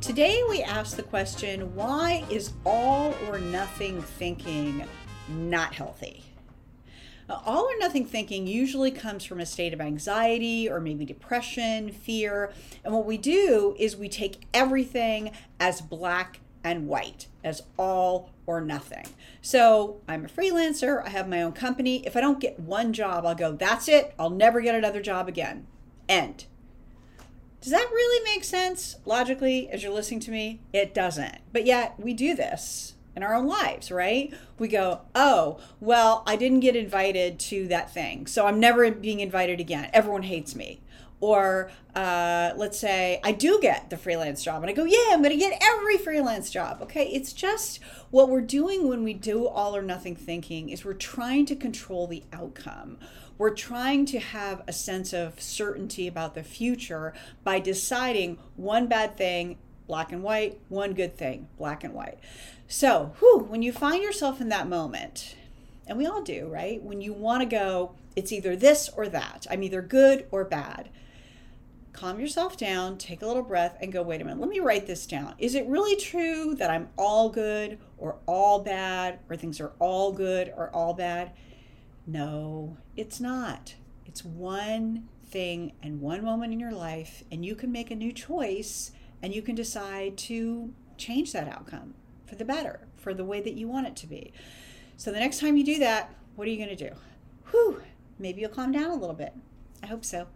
Today we ask the question why is all or nothing thinking not healthy? All or nothing thinking usually comes from a state of anxiety or maybe depression, fear. And what we do is we take everything as black and white, as all or nothing. So I'm a freelancer, I have my own company. If I don't get one job, I'll go, that's it, I'll never get another job again. End. Does that really make sense logically as you're listening to me? It doesn't. But yet we do this in our own lives, right? We go, oh, well, I didn't get invited to that thing, so I'm never being invited again. Everyone hates me. Or uh, let's say I do get the freelance job and I go, yeah, I'm going to get every freelance job. Okay. It's just what we're doing when we do all or nothing thinking is we're trying to control the outcome. We're trying to have a sense of certainty about the future by deciding one bad thing, black and white, one good thing, black and white. So, whew, when you find yourself in that moment, and we all do, right? When you want to go, it's either this or that. I'm either good or bad. Calm yourself down, take a little breath, and go, wait a minute, let me write this down. Is it really true that I'm all good or all bad, or things are all good or all bad? No, it's not. It's one thing and one moment in your life, and you can make a new choice and you can decide to change that outcome for the better, for the way that you want it to be. So the next time you do that, what are you going to do? Whew, maybe you'll calm down a little bit. I hope so.